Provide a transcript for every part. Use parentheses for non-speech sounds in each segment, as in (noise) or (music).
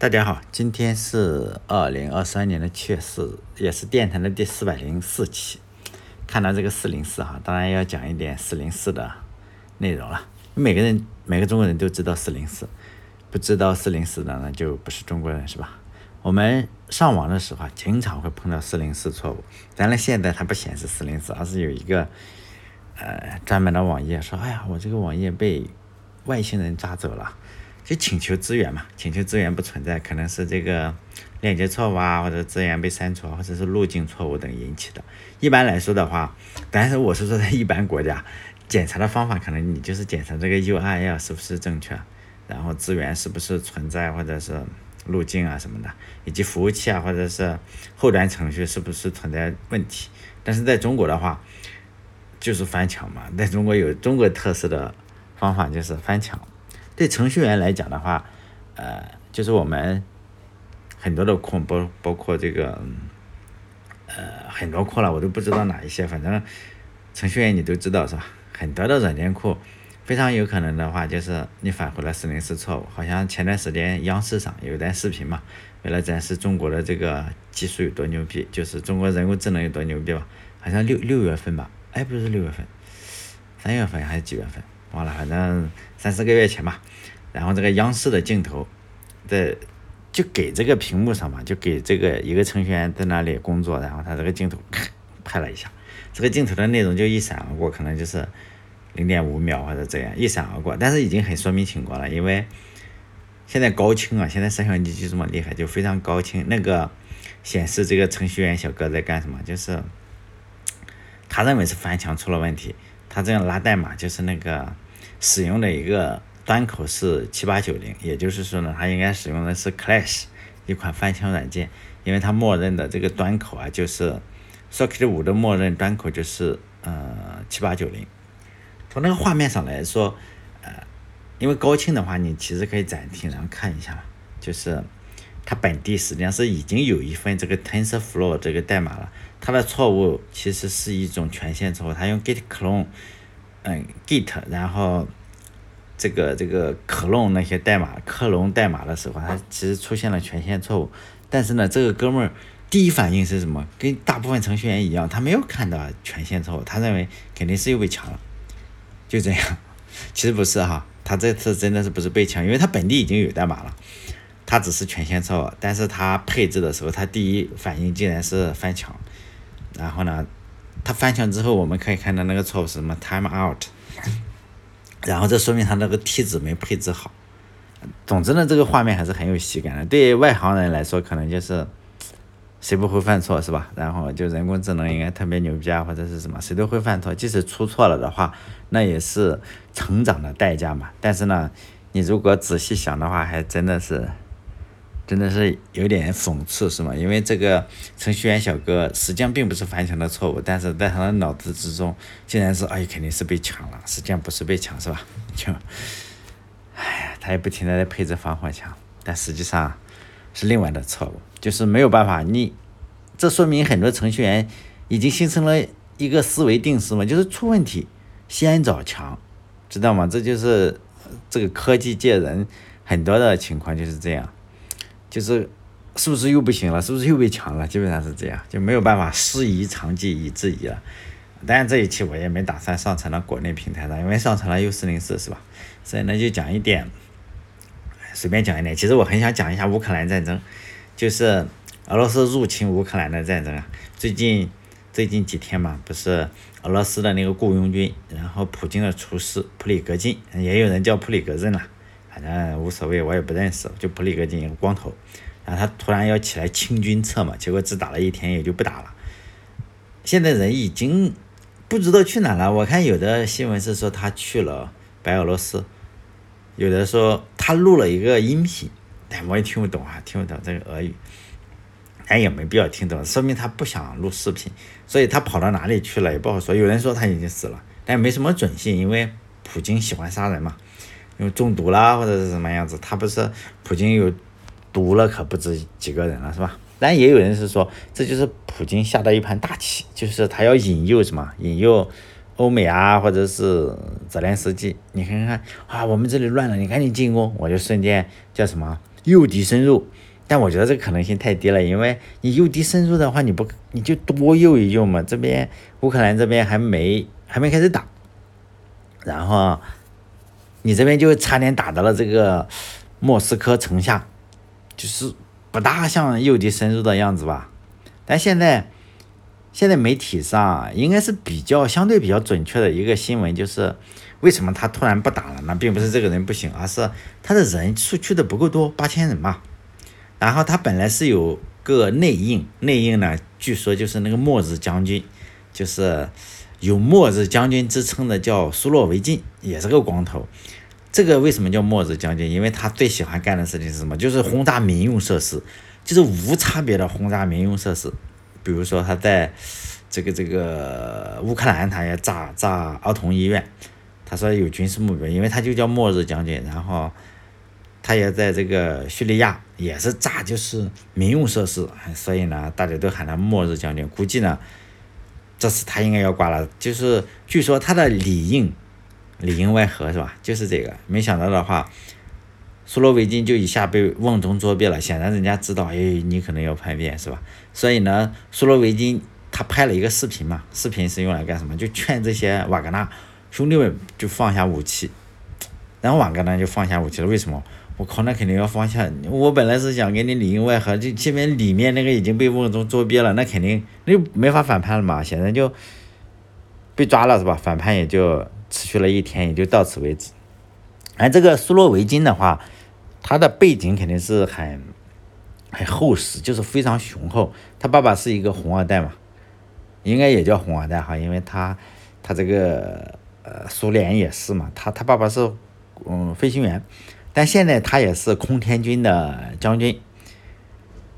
大家好，今天是二零二三年的七月四日，也是电台的第四百零四期。看到这个四零四哈，当然要讲一点四零四的内容了。每个人每个中国人都知道四零四，不知道四零四的那就不是中国人是吧？我们上网的时候啊，经常会碰到四零四错误。当然现在它不显示四零四，而是有一个呃专门的网页说，哎呀，我这个网页被外星人抓走了。就请求资源嘛，请求资源不存在，可能是这个链接错误啊，或者资源被删除，或者是路径错误等引起的。一般来说的话，但是我是说在一般国家，检查的方法可能你就是检查这个 URL 是不是正确，然后资源是不是存在，或者是路径啊什么的，以及服务器啊或者是后端程序是不是存在问题。但是在中国的话，就是翻墙嘛，在中国有中国特色的方法就是翻墙。对程序员来讲的话，呃，就是我们很多的库，包包括这个，呃，很多库了，我都不知道哪一些。反正程序员你都知道是吧？很多的软件库，非常有可能的话，就是你返回了四零四错误。好像前段时间央视上有一段视频嘛，为了展示中国的这个技术有多牛逼，就是中国人工智能有多牛逼吧？好像六六月份吧？哎，不是六月份，三月份还是几月份？忘了，反正三四个月前吧。然后这个央视的镜头，在就给这个屏幕上嘛，就给这个一个程序员在那里工作，然后他这个镜头拍了一下，这个镜头的内容就一闪而过，可能就是零点五秒或者这样一闪而过，但是已经很说明情况了，因为现在高清啊，现在摄像机就这么厉害，就非常高清，那个显示这个程序员小哥在干什么，就是他认为是翻墙出了问题。他这样拉代码就是那个使用的一个端口是七八九零，也就是说呢，他应该使用的是 Clash 一款翻墙软件，因为它默认的这个端口啊，就是 Socket 五的默认端口就是呃七八九零。从那个画面上来说，呃，因为高清的话，你其实可以暂停然后看一下，就是它本地实际上是已经有一份这个 TensorFlow 这个代码了。它的错误其实是一种权限错误，它用 git clone，嗯，git，然后这个这个 clone 那些代码克隆代码的时候，它其实出现了权限错误。但是呢，这个哥们儿第一反应是什么？跟大部分程序员一样，他没有看到权限错误，他认为肯定是又被抢了，就这样。(laughs) 其实不是哈，他这次真的是不是被抢，因为他本地已经有代码了，他只是权限错误。但是他配置的时候，他第一反应竟然是翻墙。然后呢，他翻墙之后，我们可以看到那个错误是什么？time out。然后这说明他那个梯子没配置好。总之呢，这个画面还是很有喜感的。对于外行人来说，可能就是谁不会犯错是吧？然后就人工智能应该特别牛逼啊，或者是什么，谁都会犯错。即使出错了的话，那也是成长的代价嘛。但是呢，你如果仔细想的话，还真的是。真的是有点讽刺，是吗？因为这个程序员小哥实际上并不是翻墙的错误，但是在他的脑子之中，竟然是哎，肯定是被抢了。实际上不是被抢，是吧？(laughs) 就，哎呀，他也不停的在配置防火墙，但实际上是另外的错误，就是没有办法。你这说明很多程序员已经形成了一个思维定式嘛，就是出问题先找墙，知道吗？这就是这个科技界人很多的情况就是这样。就是是不是又不行了？是不是又被抢了？基本上是这样，就没有办法师夷长技以制夷了。当然这一期我也没打算上传到国内平台上，因为上传了 U 四零四是吧？所以呢就讲一点，随便讲一点。其实我很想讲一下乌克兰战争，就是俄罗斯入侵乌克兰的战争啊。最近最近几天嘛，不是俄罗斯的那个雇佣军，然后普京的厨师普里格金，也有人叫普里格任了。反正无所谓，我也不认识，就普里戈金一个光头，然后他突然要起来清军策嘛，结果只打了一天也就不打了。现在人已经不知道去哪了，我看有的新闻是说他去了白俄罗斯，有的说他录了一个音频，但我也听不懂啊，听不懂这个俄语，咱也没必要听懂，说明他不想录视频，所以他跑到哪里去了也不好说。有人说他已经死了，但没什么准信，因为普京喜欢杀人嘛。因为中毒啦，或者是什么样子，他不是普京有毒了，可不止几个人了，是吧？但也有人是说，这就是普京下的一盘大棋，就是他要引诱什么，引诱欧美啊，或者是泽连斯基。你看看啊，我们这里乱了，你赶紧进攻，我就瞬间叫什么诱敌深入。但我觉得这个可能性太低了，因为你诱敌深入的话，你不你就多诱一诱嘛。这边乌克兰这边还没还没开始打，然后你这边就差点打到了这个莫斯科城下，就是不大像诱敌深入的样子吧。但现在现在媒体上应该是比较相对比较准确的一个新闻，就是为什么他突然不打了呢？并不是这个人不行，而是他的人数去的不够多，八千人嘛。然后他本来是有个内应，内应呢，据说就是那个末日将军，就是有末日将军之称的，叫苏洛维金，也是个光头。这个为什么叫末日将军？因为他最喜欢干的事情是什么？就是轰炸民用设施，就是无差别的轰炸民用设施。比如说他在这个这个乌克兰，他也炸炸儿童医院。他说有军事目标，因为他就叫末日将军。然后。他也在这个叙利亚也是炸，就是民用设施，所以呢，大家都喊他末日将军。估计呢，这次他应该要挂了。就是据说他的里应里应外合是吧？就是这个。没想到的话，苏罗维金就一下被瓮中捉鳖了。显然人家知道，哎，你可能要叛变是吧？所以呢，苏罗维金他拍了一个视频嘛，视频是用来干什么？就劝这些瓦格纳兄弟们就放下武器。然后瓦格纳就放下武器了，为什么？我靠，那肯定要放下。我本来是想给你里应外合，就这边里面那个已经被瓮中捉鳖了，那肯定那就没法反叛了嘛。现在就被抓了是吧？反叛也就持续了一天，也就到此为止。而这个苏洛维金的话，他的背景肯定是很很厚实，就是非常雄厚。他爸爸是一个红二代嘛，应该也叫红二代哈，因为他他这个呃苏联也是嘛，他他爸爸是嗯飞行员。但现在他也是空天军的将军，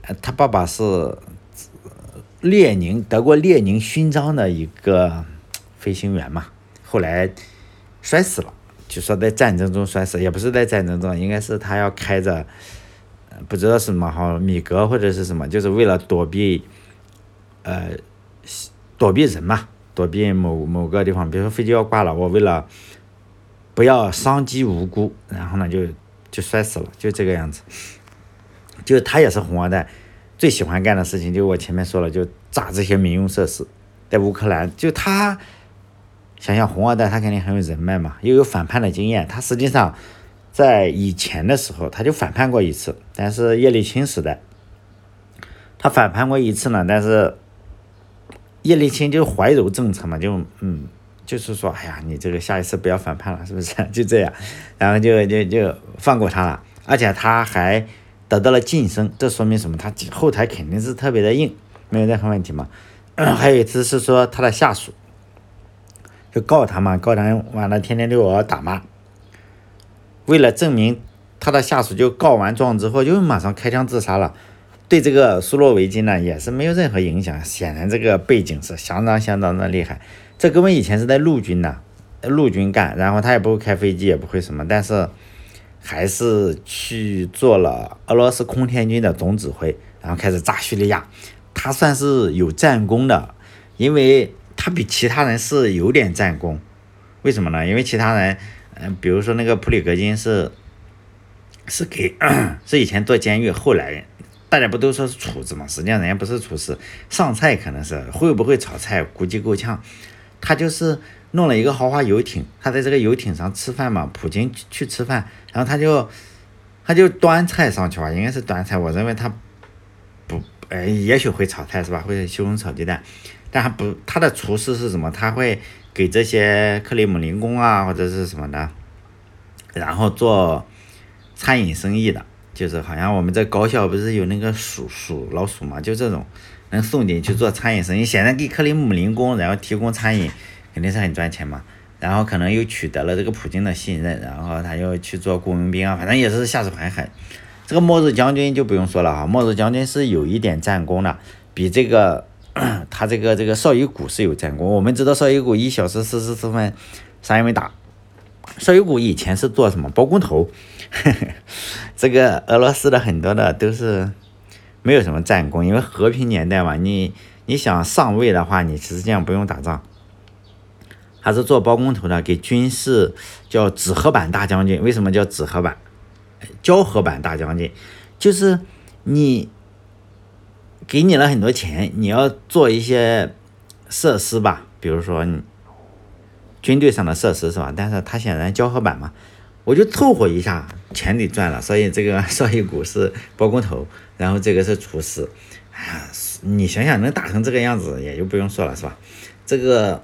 呃，他爸爸是列宁得过列宁勋章的一个飞行员嘛，后来摔死了，就说在战争中摔死，也不是在战争中，应该是他要开着，不知道是什么哈米格或者是什么，就是为了躲避，呃，躲避人嘛，躲避某某个地方，比如说飞机要挂了，我为了不要伤及无辜，然后呢就。就摔死了，就这个样子。就他也是红二代，最喜欢干的事情就我前面说了，就炸这些民用设施，在乌克兰。就他想想红二代，他肯定很有人脉嘛，又有反叛的经验。他实际上在以前的时候，他就反叛过一次，但是叶利钦时代，他反叛过一次呢。但是叶利钦就怀柔政策嘛，就嗯。就是说，哎呀，你这个下一次不要反叛了，是不是？(laughs) 就这样，然后就就就放过他了，而且他还得到了晋升，这说明什么？他后台肯定是特别的硬，没有任何问题嘛。(clears throat) 还有一次是说他的下属就告他嘛，告他完了天天对我打骂，为了证明他的下属就告完状之后就马上开枪自杀了，对这个苏洛维金呢也是没有任何影响，显然这个背景是相当相当的厉害。这哥们以前是在陆军的，陆军干，然后他也不会开飞机，也不会什么，但是还是去做了俄罗斯空天军的总指挥，然后开始炸叙利亚。他算是有战功的，因为他比其他人是有点战功。为什么呢？因为其他人，嗯，比如说那个普里格金是是给是以前做监狱，后来大家不都说是厨子嘛？实际上人家不是厨师，上菜可能是会不会炒菜，估计够呛。他就是弄了一个豪华游艇，他在这个游艇上吃饭嘛，普京去吃饭，然后他就他就端菜上去吧，应该是端菜。我认为他不，哎，也许会炒菜是吧？会西红柿炒鸡蛋，但他不，他的厨师是什么？他会给这些克里姆林宫啊或者是什么的，然后做餐饮生意的，就是好像我们在高校不是有那个鼠鼠老鼠嘛，就这种。能送进去做餐饮生意，显然给克里姆林宫然后提供餐饮，肯定是很赚钱嘛。然后可能又取得了这个普京的信任，然后他又去做雇佣兵啊，反正也是下手很狠。这个末日将军就不用说了哈，末日将军是有一点战功的，比这个 (clears throat) 他这个这个绍伊古是有战功。我们知道绍伊古一小时四十四分啥也没打，绍伊古以前是做什么包工头，(laughs) 这个俄罗斯的很多的都是。没有什么战功，因为和平年代嘛，你你想上位的话，你实际上不用打仗，还是做包工头的，给军事叫纸盒板大将军。为什么叫纸盒板？胶合版大将军，就是你给你了很多钱，你要做一些设施吧，比如说你军队上的设施是吧？但是他显然胶合版嘛，我就凑合一下，钱得赚了。所以这个 (laughs) 少一股是包工头，然后这个是厨师，哎呀，你想想能打成这个样子，也就不用说了是吧？这个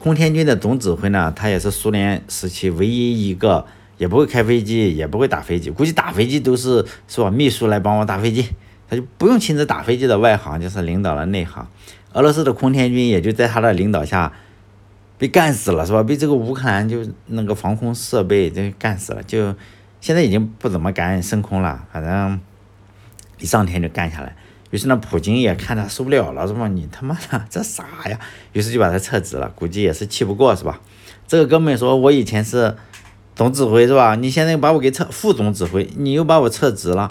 空天军的总指挥呢，他也是苏联时期唯一一个也不会开飞机，也不会打飞机，估计打飞机都是是吧？秘书来帮我打飞机，他就不用亲自打飞机的外行，就是领导了内行。俄罗斯的空天军也就在他的领导下被干死了，是吧？被这个乌克兰就那个防空设备就干死了，就现在已经不怎么敢升空了，反正一上天就干下来。于是呢，普京也看他受不了了，是吧？你他妈的 (laughs) 这啥呀？于是就把他撤职了，估计也是气不过，是吧？这个哥们说：“我以前是总指挥，是吧？你现在把我给撤副总指挥，你又把我撤职了。”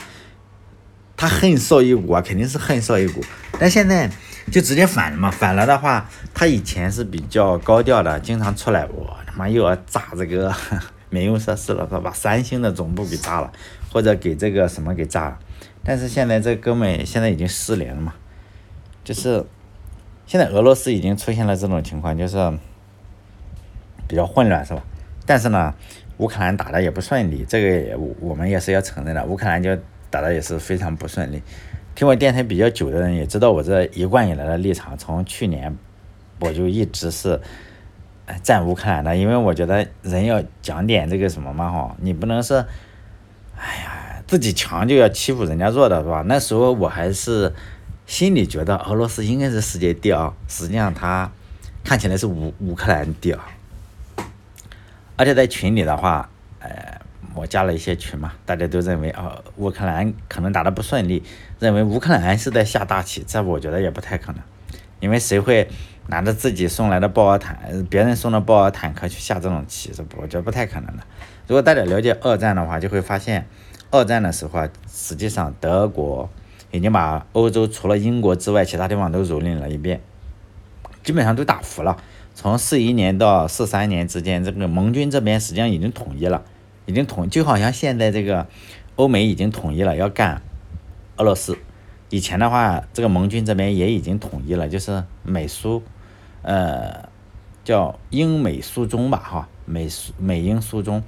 他恨少一股啊，肯定是恨少一股。但现在就直接反了嘛？反了的话，他以前是比较高调的，经常出来，我他妈又要炸这个 (laughs) 民用设施了，是吧？把三星的总部给炸了，或者给这个什么给炸了。但是现在这哥们现在已经失联了嘛，就是现在俄罗斯已经出现了这种情况，就是比较混乱，是吧？但是呢，乌克兰打的也不顺利，这个我们也是要承认的，乌克兰就打的也是非常不顺利。听我电台比较久的人也知道我这一贯以来的立场，从去年我就一直是站乌克兰的，因为我觉得人要讲点这个什么嘛哈，你不能是，自己强就要欺负人家弱的是吧？那时候我还是心里觉得俄罗斯应该是世界第二，实际上他看起来是乌乌克兰第二。而且在群里的话，呃，我加了一些群嘛，大家都认为啊，乌克兰可能打得不顺利，认为乌克兰是在下大棋，这我觉得也不太可能，因为谁会拿着自己送来的豹尔坦，别人送的豹尔坦克去下这种棋？这我觉得不太可能的。如果大家了解二战的话，就会发现。二战的时候啊，实际上德国已经把欧洲除了英国之外，其他地方都蹂躏了一遍，基本上都打服了。从四一年到四三年之间，这个盟军这边实际上已经统一了，已经统就好像现在这个欧美已经统一了，要干俄罗斯。以前的话，这个盟军这边也已经统一了，就是美苏，呃，叫英美苏中吧，哈，美苏美英苏中。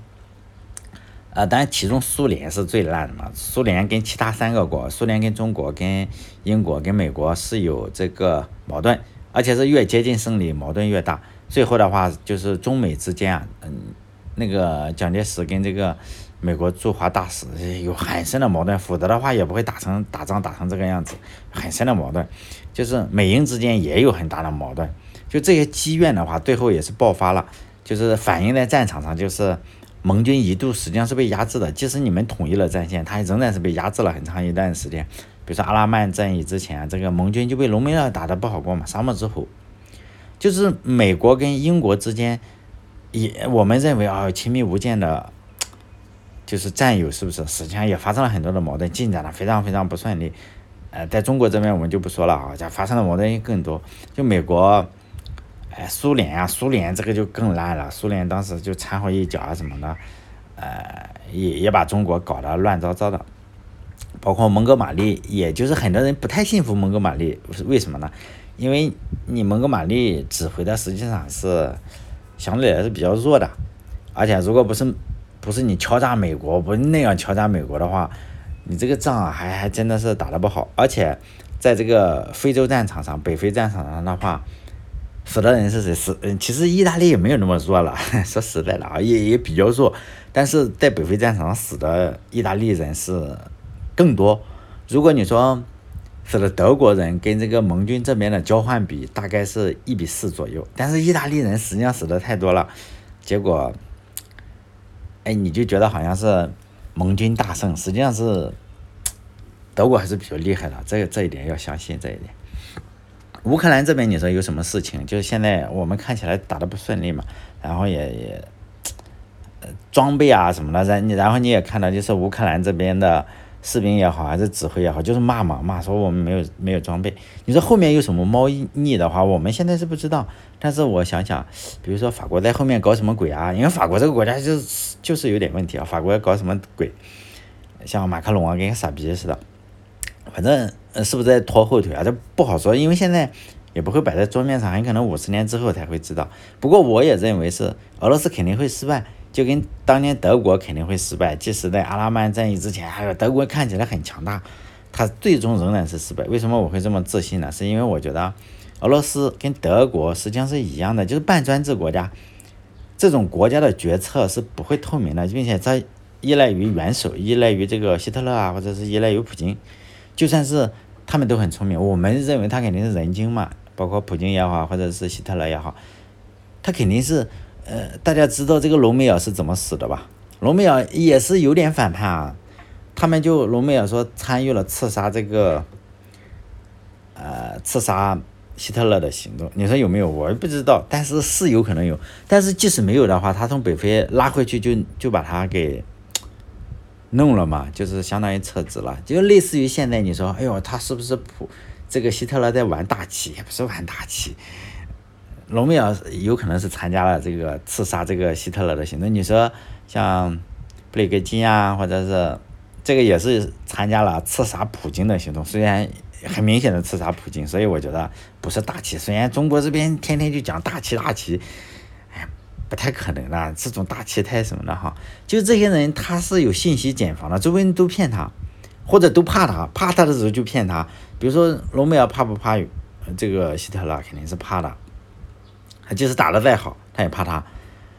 啊，当然，其中苏联是最烂的嘛。苏联跟其他三个国，苏联跟中国、跟英国、跟美国是有这个矛盾，而且是越接近胜利，矛盾越大。最后的话，就是中美之间啊，嗯，那个蒋介石跟这个美国驻华大使有很深的矛盾，否则的话也不会打成打仗打成这个样子，很深的矛盾。就是美英之间也有很大的矛盾，就这些积怨的话，最后也是爆发了，就是反映在战场上，就是。盟军一度实际上是被压制的，即使你们统一了战线，它仍然是被压制了很长一段时间。比如说阿拉曼战役之前，这个盟军就被隆美尔打得不好过嘛。沙漠之虎，就是美国跟英国之间，也我们认为啊亲密无间的，就是战友，是不是？实际上也发生了很多的矛盾，进展的非常非常不顺利。呃，在中国这边我们就不说了啊，这发生的矛盾更多。就美国。哎，苏联啊，苏联这个就更烂了。苏联当时就掺和一脚啊什么的，呃，也也把中国搞得乱糟糟的。包括蒙哥马利，也就是很多人不太信服蒙哥马利，为什么呢？因为你蒙哥马利指挥的实际上是相对来说比较弱的，而且如果不是不是你敲诈美国，不那样敲诈美国的话，你这个仗还还真的是打得不好。而且在这个非洲战场上，北非战场上的话。死的人是谁？死嗯，其实意大利也没有那么弱了。(laughs) 说实在的啊，也也比较弱。但是在北非战场上死的意大利人是更多。如果你说死了德国人跟这个盟军这边的交换比，大概是一比四左右。但是意大利人实际上死的太多了，结果，哎，你就觉得好像是盟军大胜，实际上是德国还是比较厉害的。这这一点要相信这一点。乌克兰这边你说有什么事情？就是现在我们看起来打的不顺利嘛，然后也也，装备啊什么的，然然后你也看到，就是乌克兰这边的士兵也好，还是指挥也好，就是骂嘛骂说我们没有没有装备。你说后面有什么猫腻的话，我们现在是不知道。但是我想想，比如说法国在后面搞什么鬼啊？因为法国这个国家就是就是有点问题啊，法国要搞什么鬼？像马克龙啊，跟个傻逼似的。反正是不是在拖后腿啊？这不好说，因为现在也不会摆在桌面上，很可能五十年之后才会知道。不过我也认为是俄罗斯肯定会失败，就跟当年德国肯定会失败。即使在阿拉曼战役之前，还有德国看起来很强大，它最终仍然是失败。为什么我会这么自信呢？是因为我觉得俄罗斯跟德国实际上是一样的，就是半专制国家，这种国家的决策是不会透明的，并且它依赖于元首，依赖于这个希特勒啊，或者是依赖于普京。就算是他们都很聪明，我们认为他肯定是人精嘛，包括普京也好，或者是希特勒也好，他肯定是，呃，大家知道这个隆美尔是怎么死的吧？隆美尔也是有点反叛啊，他们就隆美尔说参与了刺杀这个，呃，刺杀希特勒的行动，你说有没有？我不知道，但是是有可能有，但是即使没有的话，他从北非拉回去就就把他给。弄了嘛，就是相当于撤职了，就类似于现在你说，哎呦，他是不是普这个希特勒在玩大棋？也不是玩大棋，隆美尔有可能是参加了这个刺杀这个希特勒的行动。你说像布雷格金啊，或者是这个也是参加了刺杀普京的行动，虽然很明显的刺杀普京，所以我觉得不是大棋。虽然中国这边天天就讲大棋大棋。不太可能的，这种大气太什么了哈？就这些人，他是有信息茧房的，周围人都骗他，或者都怕他，怕他的时候就骗他。比如说罗密尔怕不怕这个希特勒？肯定是怕的。他即使打得再好，他也怕他。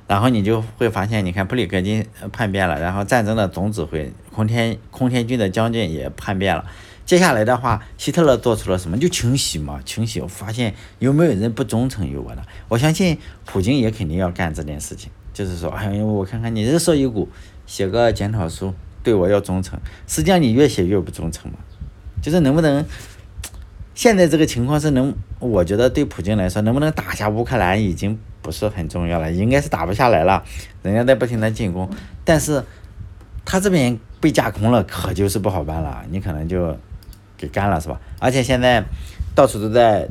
然后你就会发现，你看布里格金叛变了，然后战争的总指挥空天空天军的将军也叛变了。接下来的话，希特勒做出了什么？就清洗嘛，清洗。我发现有没有人不忠诚于我的？我相信普京也肯定要干这件事情，就是说，哎，我看看你这说一股，写个检讨书，对我要忠诚。实际上你越写越不忠诚嘛。就是能不能，现在这个情况是能，我觉得对普京来说，能不能打下乌克兰已经不是很重要了，应该是打不下来了，人家在不停的进攻，但是他这边被架空了，可就是不好办了，你可能就。给干了是吧？而且现在到处都在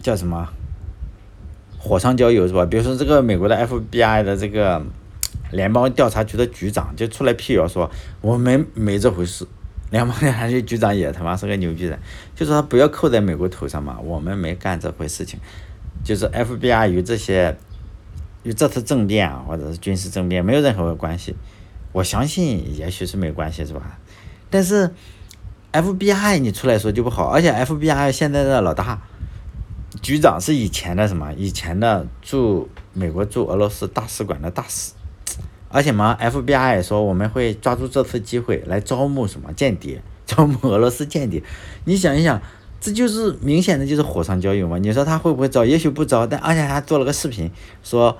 叫什么火上浇油是吧？比如说这个美国的 FBI 的这个联邦调查局的局长就出来辟谣说我们没这回事，联邦调查局局长也他妈是个牛逼人，就说他不要扣在美国头上嘛，我们没干这回事情，就是 FBI 与这些与这次政变啊或者是军事政变没有任何关系，我相信也许是没关系是吧？但是。FBI，你出来说就不好，而且 FBI 现在的老大局长是以前的什么？以前的驻美国驻俄罗斯大使馆的大使，而且嘛，FBI 说我们会抓住这次机会来招募什么间谍，招募俄罗斯间谍。你想一想，这就是明显的就是火上浇油嘛？你说他会不会招？也许不招，但而且他做了个视频，说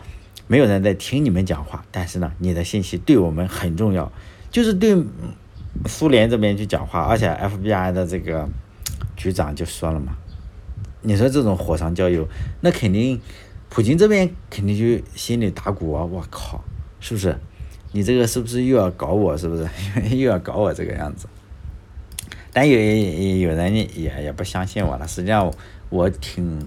没有人在听你们讲话，但是呢，你的信息对我们很重要，就是对。苏联这边去讲话，而且 FBI 的这个局长就说了嘛，你说这种火上浇油，那肯定普京这边肯定就心里打鼓啊！我靠，是不是？你这个是不是又要搞我？是不是 (laughs) 又要搞我这个样子？但有有人也也不相信我了。实际上我挺，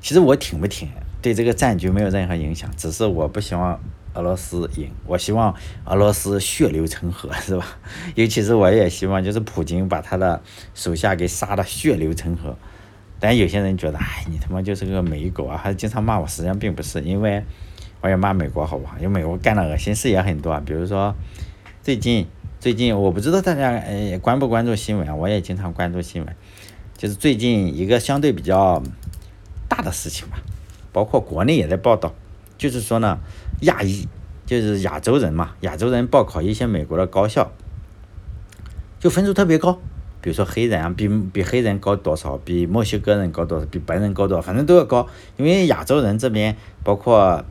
其实我挺不挺对这个战局没有任何影响，只是我不希望。俄罗斯赢，我希望俄罗斯血流成河，(laughs) 是吧？尤其是我也希望，就是普京把他的手下给杀的血流成河。但有些人觉得，哎，你他妈就是个美狗啊，还经常骂我。实际上并不是，因为我也骂美国，好不好？因为美国干的恶心事也很多。比如说，最近最近，我不知道大家呃关不关注新闻？我也经常关注新闻，就是最近一个相对比较大的事情吧，包括国内也在报道。就是说呢，亚裔就是亚洲人嘛，亚洲人报考一些美国的高校，就分数特别高。比如说黑人啊，比比黑人高多少？比墨西哥人高多少？比白人高多少？反正都要高。因为亚洲人这边，包括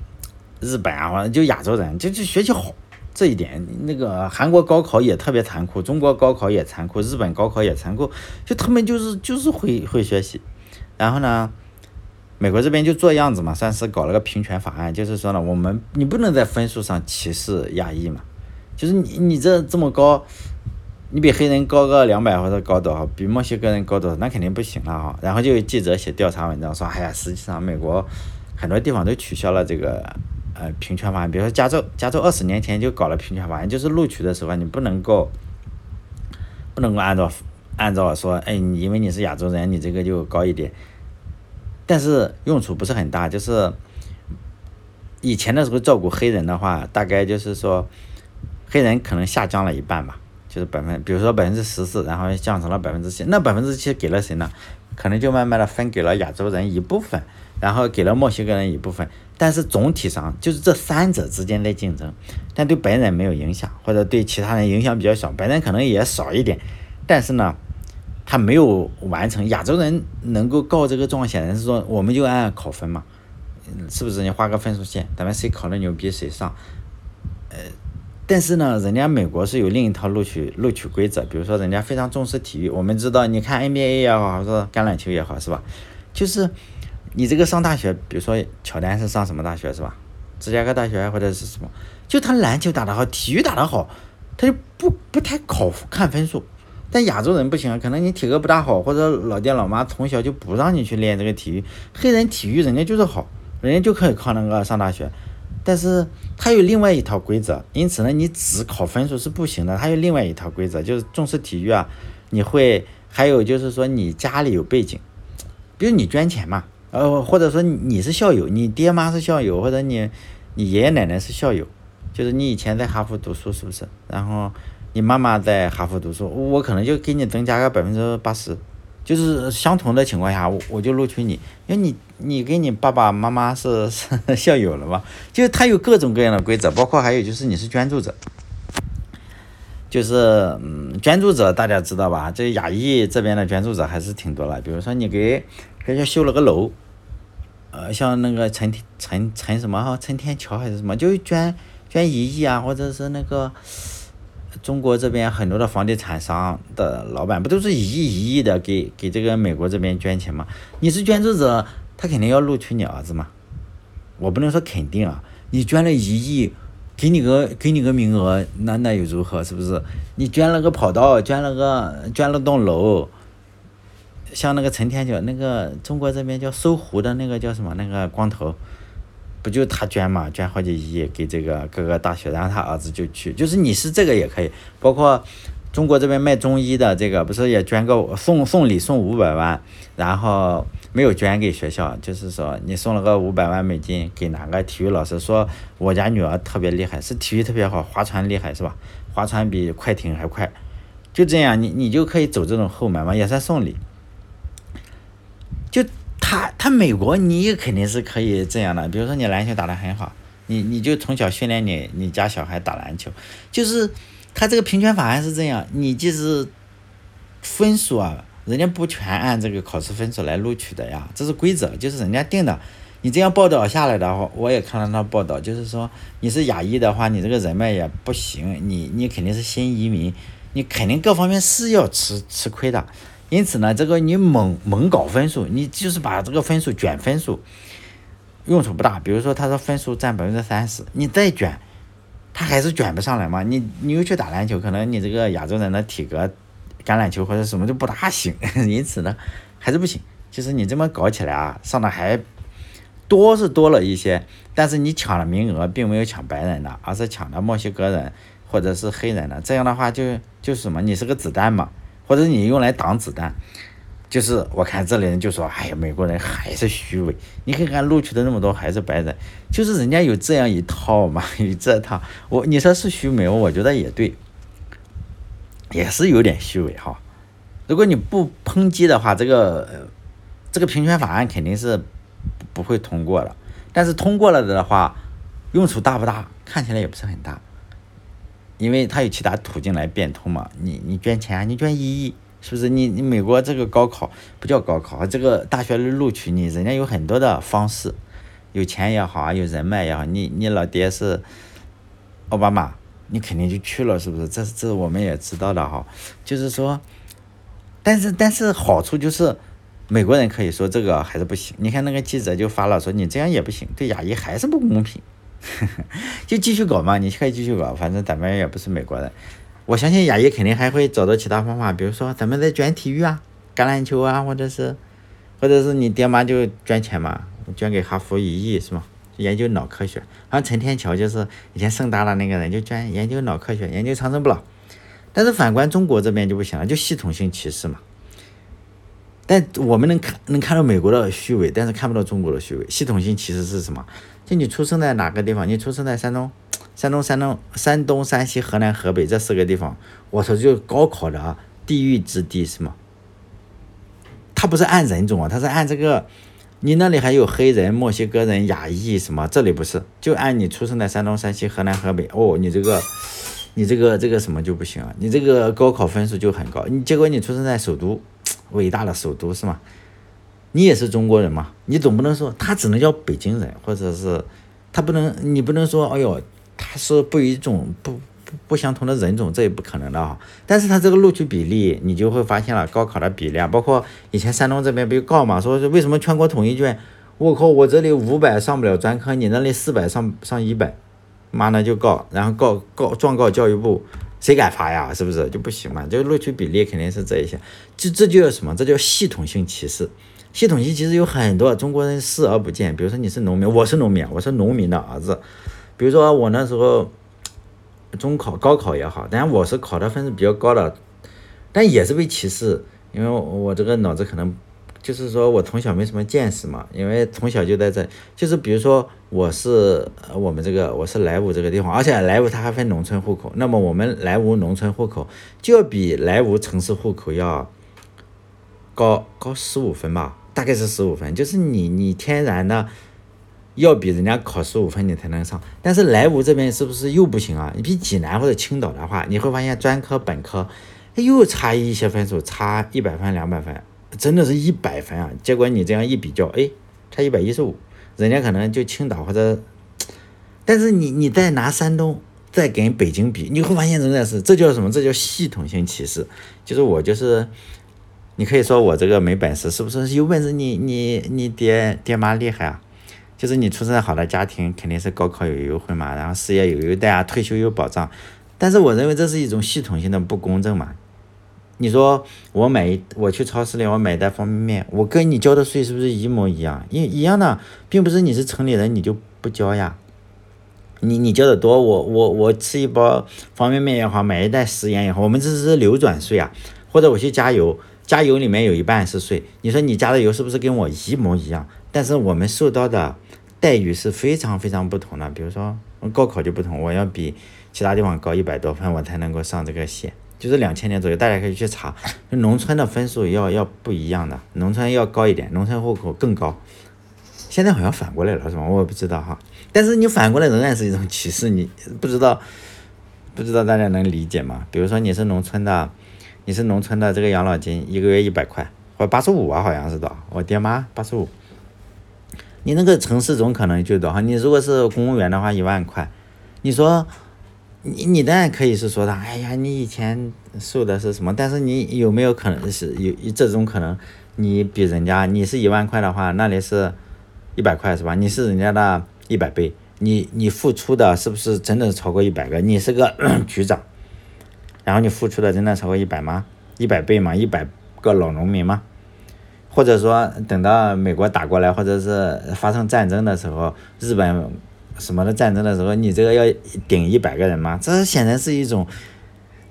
日本啊，反正就亚洲人，就就学习好这一点。那个韩国高考也特别残酷，中国高考也残酷，日本高考也残酷。就他们就是就是会会学习，然后呢？美国这边就做样子嘛，算是搞了个平权法案，就是说呢，我们你不能在分数上歧视亚裔嘛，就是你你这这么高，你比黑人高个两百或者高多少，比墨西哥人高多少，那肯定不行了哈。然后就有记者写调查文章说，哎呀，实际上美国很多地方都取消了这个呃平权法案，比如说加州，加州二十年前就搞了平权法案，就是录取的时候你不能够不能够按照按照说，哎，因为你是亚洲人，你这个就高一点。但是用处不是很大，就是以前的时候照顾黑人的话，大概就是说黑人可能下降了一半吧，就是百分，比如说百分之十四，然后降成了百分之七，那百分之七给了谁呢？可能就慢慢的分给了亚洲人一部分，然后给了墨西哥人一部分，但是总体上就是这三者之间的竞争，但对白人没有影响，或者对其他人影响比较小，白人可能也少一点，但是呢。他没有完成，亚洲人能够告这个状，显然是说我们就按考分嘛，是不是？你画个分数线，咱们谁考的牛逼谁上。呃，但是呢，人家美国是有另一套录取录取规则，比如说人家非常重视体育。我们知道，你看 NBA 也好，或者橄榄球也好，是吧？就是你这个上大学，比如说乔丹是上什么大学，是吧？芝加哥大学或者是什么？就他篮球打得好，体育打得好，他就不不太考看分数。但亚洲人不行，可能你体格不大好，或者老爹老妈从小就不让你去练这个体育。黑人体育人家就是好，人家就可以考那个上大学。但是他有另外一套规则，因此呢，你只考分数是不行的。他有另外一套规则，就是重视体育啊。你会还有就是说你家里有背景，比如你捐钱嘛，呃，或者说你是校友，你爹妈是校友，或者你你爷爷奶奶是校友，就是你以前在哈佛读书是不是？然后。你妈妈在哈佛读书，我可能就给你增加个百分之八十，就是相同的情况下，我我就录取你，因为你你跟你爸爸妈妈是是校友了嘛，就是他有各种各样的规则，包括还有就是你是捐助者，就是嗯捐助者大家知道吧？这亚裔这边的捐助者还是挺多了，比如说你给学校修了个楼，呃像那个陈陈陈什么陈天桥还是什么，就捐捐一亿啊，或者是那个。中国这边很多的房地产商的老板不都是一亿一亿的给给这个美国这边捐钱吗？你是捐助者，他肯定要录取你儿子嘛。我不能说肯定啊，你捐了一亿，给你个给你个名额，那那又如何？是不是？你捐了个跑道，捐了个捐了栋楼，像那个陈天桥，那个中国这边叫搜狐的那个叫什么？那个光头。不就他捐嘛，捐好几亿给这个各个大学，然后他儿子就去，就是你是这个也可以，包括中国这边卖中医的这个，不是也捐个送送礼送五百万，然后没有捐给学校，就是说你送了个五百万美金给哪个体育老师，说我家女儿特别厉害，是体育特别好，划船厉害是吧？划船比快艇还快，就这样，你你就可以走这种后门嘛，也算送礼，就。他他美国你也肯定是可以这样的，比如说你篮球打得很好，你你就从小训练你你家小孩打篮球，就是他这个平权法案是这样，你就是分数啊，人家不全按这个考试分数来录取的呀，这是规则，就是人家定的。你这样报道下来的话，我也看了那报道，就是说你是亚裔的话，你这个人脉也不行，你你肯定是新移民，你肯定各方面是要吃吃亏的。因此呢，这个你猛猛搞分数，你就是把这个分数卷分数，用处不大。比如说，他说分数占百分之三十，你再卷，他还是卷不上来嘛。你你又去打篮球，可能你这个亚洲人的体格，橄榄球或者什么就不大行。(laughs) 因此呢，还是不行。其实你这么搞起来啊，上的还多是多了一些，但是你抢了名额，并没有抢白人的，而是抢了墨西哥人或者是黑人的。这样的话，就就是什么，你是个子弹嘛。或者你用来挡子弹，就是我看这里人就说，哎呀，美国人还是虚伪。你看看录取的那么多还是白人，就是人家有这样一套嘛，(laughs) 有这套。我你说是虚伪，我觉得也对，也是有点虚伪哈。如果你不抨击的话，这个这个平权法案肯定是不会通过了。但是通过了的话，用处大不大？看起来也不是很大。因为他有其他途径来变通嘛，你你捐钱，你捐一亿，是不是？你你美国这个高考不叫高考，这个大学录取你，人家有很多的方式，有钱也好啊，有人脉也好，你你老爹是奥巴马，你肯定就去了，是不是？这这我们也知道的哈，就是说，但是但是好处就是，美国人可以说这个还是不行。你看那个记者就发了说，你这样也不行，对亚裔还是不公平。(laughs) 就继续搞嘛，你可以继续搞，反正咱们也不是美国人。我相信亚裔肯定还会找到其他方法，比如说咱们在捐体育啊，橄榄球啊，或者是，或者是你爹妈就捐钱嘛，捐给哈佛一亿是吗？研究脑科学。好像陈天桥就是以前盛大的那个人，就捐研究脑科学，研究长生不老。但是反观中国这边就不行了，就系统性歧视嘛。但我们能看能看到美国的虚伪，但是看不到中国的虚伪。系统性歧视是什么？就你出生在哪个地方？你出生在山东、山东、山东、山东、山西、河南、河北这四个地方，我说就高考的地域之地是吗？他不是按人种啊，他是按这个。你那里还有黑人、墨西哥人、亚裔什么？这里不是，就按你出生在山东、山西、河南、河北。哦，你这个，你这个这个什么就不行啊？你这个高考分数就很高。你结果你出生在首都，伟大的首都是吗？你也是中国人嘛？你总不能说他只能叫北京人，或者是他不能，你不能说，哎呦，他是不一种不。不不相同的人种，这也不可能的啊。但是他这个录取比例，你就会发现了高考的比例，包括以前山东这边不有告嘛，说是为什么全国统一卷，我靠，我这里五百上不了专科，你那里四百上上一百，妈的就告，然后告告状告教育部，谁敢发呀？是不是就不行嘛？这个录取比例肯定是这一些，这这就叫什么？这叫系统性歧视。系统性其实有很多中国人视而不见，比如说你是农民，我是农民，我是农民的儿子，比如说我那时候。中考、高考也好，但我是考的分数比较高的，但也是被歧视，因为我这个脑子可能就是说我从小没什么见识嘛，因为从小就在这，就是比如说我是我们这个我是莱芜这个地方，而且莱芜它还分农村户口，那么我们莱芜农村户口就要比莱芜城市户口要高高十五分吧，大概是十五分，就是你你天然的。要比人家考十五分你才能上，但是莱芜这边是不是又不行啊？你比济南或者青岛的话，你会发现专科本科又差一些分数，差一百分两百分，真的是一百分啊！结果你这样一比较，哎，差一百一十五，人家可能就青岛或者，(tsk) 但是你你再拿山东再跟北京比，你会发现真的是这叫什么？这叫系统性歧视。就是我就是，你可以说我这个没本事，是不是有本事？你你你爹爹妈厉害啊？就是你出生在好的家庭，肯定是高考有优惠嘛，然后事业有优待啊，退休有保障。但是我认为这是一种系统性的不公正嘛。你说我买我去超市里我买一袋方便面，我跟你交的税是不是一模一样？一一样的，并不是你是城里人你就不交呀。你你交的多，我我我吃一包方便面也好，买一袋食盐也好，我们这是流转税啊。或者我去加油，加油里面有一半是税，你说你加的油是不是跟我一模一样？但是我们受到的。待遇是非常非常不同的，比如说高考就不同，我要比其他地方高一百多分，我才能够上这个线，就是两千年左右，大家可以去查，农村的分数要要不一样的，农村要高一点，农村户口更高。现在好像反过来了，是吧？我也不知道哈。但是你反过来仍然是一种歧视，你不知道不知道大家能理解吗？比如说你是农村的，你是农村的这个养老金一个月一百块，或八十五啊，好像是的，我爹妈八十五。你那个城市总可能就多哈，你如果是公务员的话，一万块。你说，你你当然可以是说的，哎呀，你以前受的是什么？但是你有没有可能是有这种可能？你比人家，你是一万块的话，那里是一百块是吧？你是人家的一百倍，你你付出的是不是真的超过一百个？你是个 (clears throat) 局长，然后你付出的真的超过一百吗？一百倍吗？一百个老农民吗？或者说，等到美国打过来，或者是发生战争的时候，日本什么的战争的时候，你这个要顶一百个人吗？这显然是一种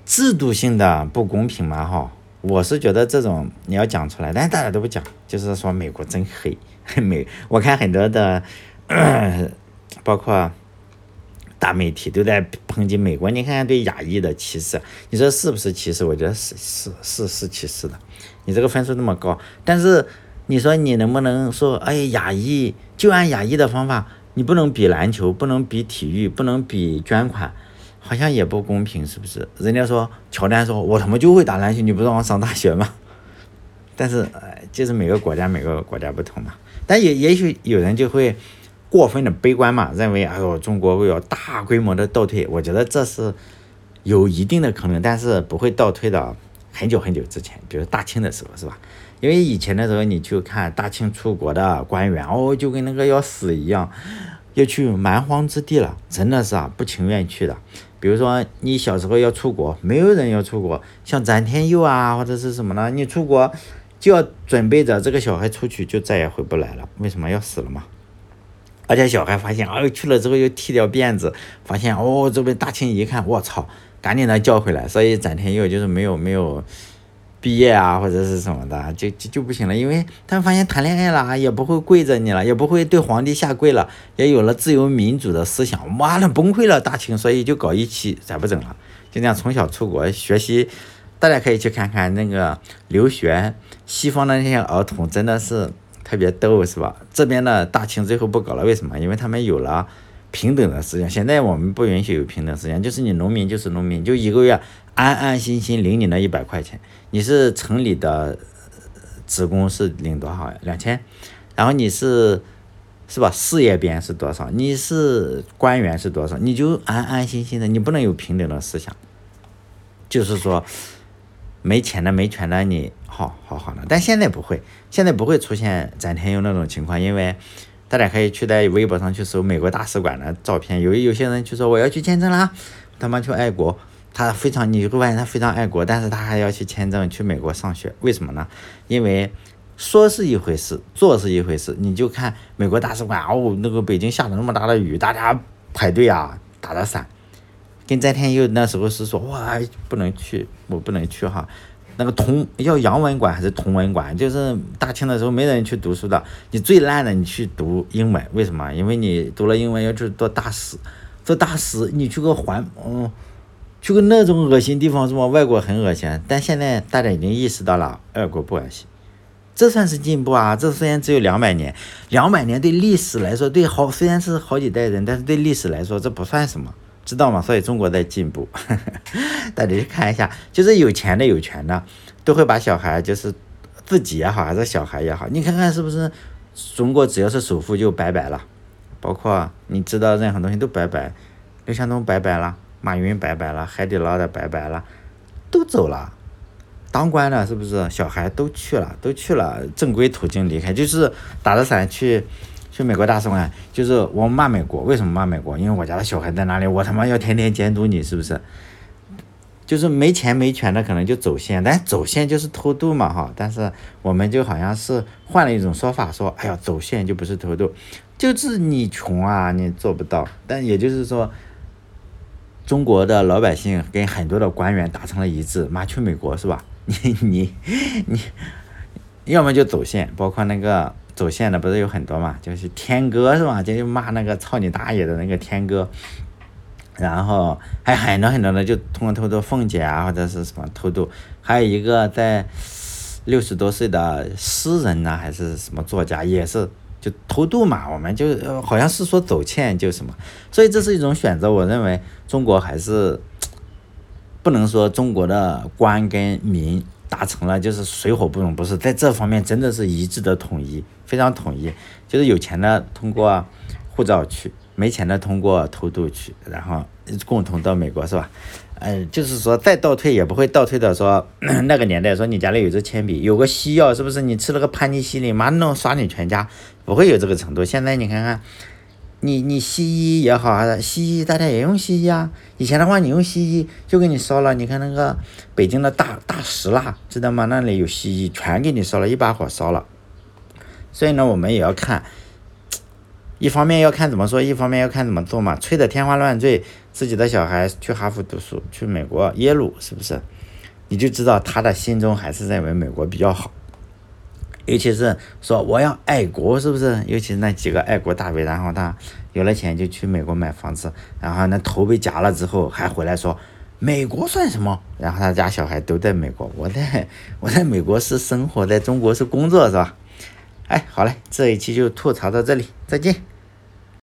制度性的不公平嘛！哈，我是觉得这种你要讲出来，但是大家都不讲，就是说美国真黑，(laughs) 美。我看很多的，(clears throat) 包括大媒体都在抨击美国。你看看对亚裔的歧视，你说是不是歧视？我觉得是是是是歧视的。你这个分数那么高，但是你说你能不能说，哎，亚裔就按亚裔的方法，你不能比篮球，不能比体育，不能比捐款，好像也不公平，是不是？人家说乔丹说，我他妈就会打篮球，你不让我上大学吗？(laughs) 但是，就是每个国家每个国家不同嘛。但也也许有人就会过分的悲观嘛，认为哎呦中国会有大规模的倒退，我觉得这是有一定的可能，但是不会倒退的。很久很久之前，比如大清的时候，是吧？因为以前的时候，你去看大清出国的官员，哦，就跟那个要死一样，要去蛮荒之地了，真的是啊，不情愿去的。比如说你小时候要出国，没有人要出国，像詹天佑啊，或者是什么呢？你出国就要准备着这个小孩出去就再也回不来了，为什么要死了嘛？而且小孩发现，哎，去了之后又剃掉辫子，发现哦，这边大清一看，我操！赶紧的叫回来。所以詹天佑就是没有没有毕业啊或者是什么的，就就就不行了，因为他们发现谈恋爱了也不会跪着你了，也不会对皇帝下跪了，也有了自由民主的思想，妈的崩溃了大清，所以就搞一期，再不整了，就这样从小出国学习。大家可以去看看那个留学西方的那些儿童，真的是特别逗，是吧？这边的大清最后不搞了，为什么？因为他们有了平等的思想。现在我们不允许有平等思想，就是你农民就是农民，就一个月安安心心领你那一百块钱。你是城里的职工是领多少呀？两千。然后你是是吧？事业编是多少？你是官员是多少？你就安安心心的，你不能有平等的思想，就是说。没钱的、没权的，你好好好的，但现在不会，现在不会出现展天佑那种情况，因为大家可以去在微博上去搜美国大使馆的照片，有有些人就说我要去签证啦，他妈去爱国，他非常，你会发现他非常爱国，但是他还要去签证去美国上学，为什么呢？因为说是一回事，做是一回事，你就看美国大使馆哦，那个北京下了那么大的雨，大家排队啊，打着伞。跟詹天佑那时候是说哇不能去，我不能去哈，那个同要洋文馆还是同文馆？就是大清的时候没人去读书的，你最烂的你去读英文，为什么？因为你读了英文要去做大使，做大使你去个环，嗯，去个那种恶心地方是吧？外国很恶心，但现在大家已经意识到了外国不恶心，这算是进步啊！这虽然只有两百年，两百年对历史来说，对好虽然是好几代人，但是对历史来说这不算什么。知道吗？所以中国在进步，(laughs) 大家去看一下，就是有钱的、有权的，都会把小孩，就是自己也好，还是小孩也好，你看看是不是？中国只要是首富就拜拜了，包括你知道任何东西都拜拜，刘强东拜拜了，马云拜拜了，海底捞的拜拜了，都走了，当官的是不是？小孩都去了，都去了正规途径离开，就是打着伞去。去美国大使馆，就是我骂美国，为什么骂美国？因为我家的小孩在哪里，我他妈要天天监督你，是不是？就是没钱没权的可能就走线，但走线就是偷渡嘛，哈。但是我们就好像是换了一种说法，说，哎呀，走线就不是偷渡，就是你穷啊，你做不到。但也就是说，中国的老百姓跟很多的官员达成了一致，妈去美国是吧？(laughs) 你你你，要么就走线，包括那个。走线的不是有很多嘛，就是天哥是吧？就就骂那个操你大爷的那个天哥，然后还有很多很多的就通过偷渡凤姐啊或者是什么偷渡，还有一个在六十多岁的诗人呢还是什么作家也是就偷渡嘛，我们就好像是说走线就什么，所以这是一种选择。我认为中国还是不能说中国的官跟民。达成了就是水火不容，不是在这方面真的是一致的统一，非常统一。就是有钱的通过护照去，没钱的通过偷渡去，然后共同到美国是吧？呃，就是说再倒退也不会倒退到说 (clears throat) 那个年代，说你家里有支铅笔，有个西药，是不是？你吃了个盘尼西林，马上刷你全家，不会有这个程度。现在你看看。你你西医也好，还是西医，大家也用西医啊。以前的话，你用西医就给你烧了。你看那个北京的大大石蜡，知道吗？那里有西医，全给你烧了，一把火烧了。所以呢，我们也要看，一方面要看怎么说，一方面要看怎么做嘛。吹得天花乱坠，自己的小孩去哈佛读书，去美国耶鲁，是不是？你就知道他的心中还是认为美国比较好。尤其是说我要爱国，是不是？尤其是那几个爱国大 V，然后他有了钱就去美国买房子，然后那头被夹了之后还回来说美国算什么？然后他家小孩都在美国，我在我在美国是生活，在中国是工作，是吧？哎，好嘞，这一期就吐槽到这里，再见。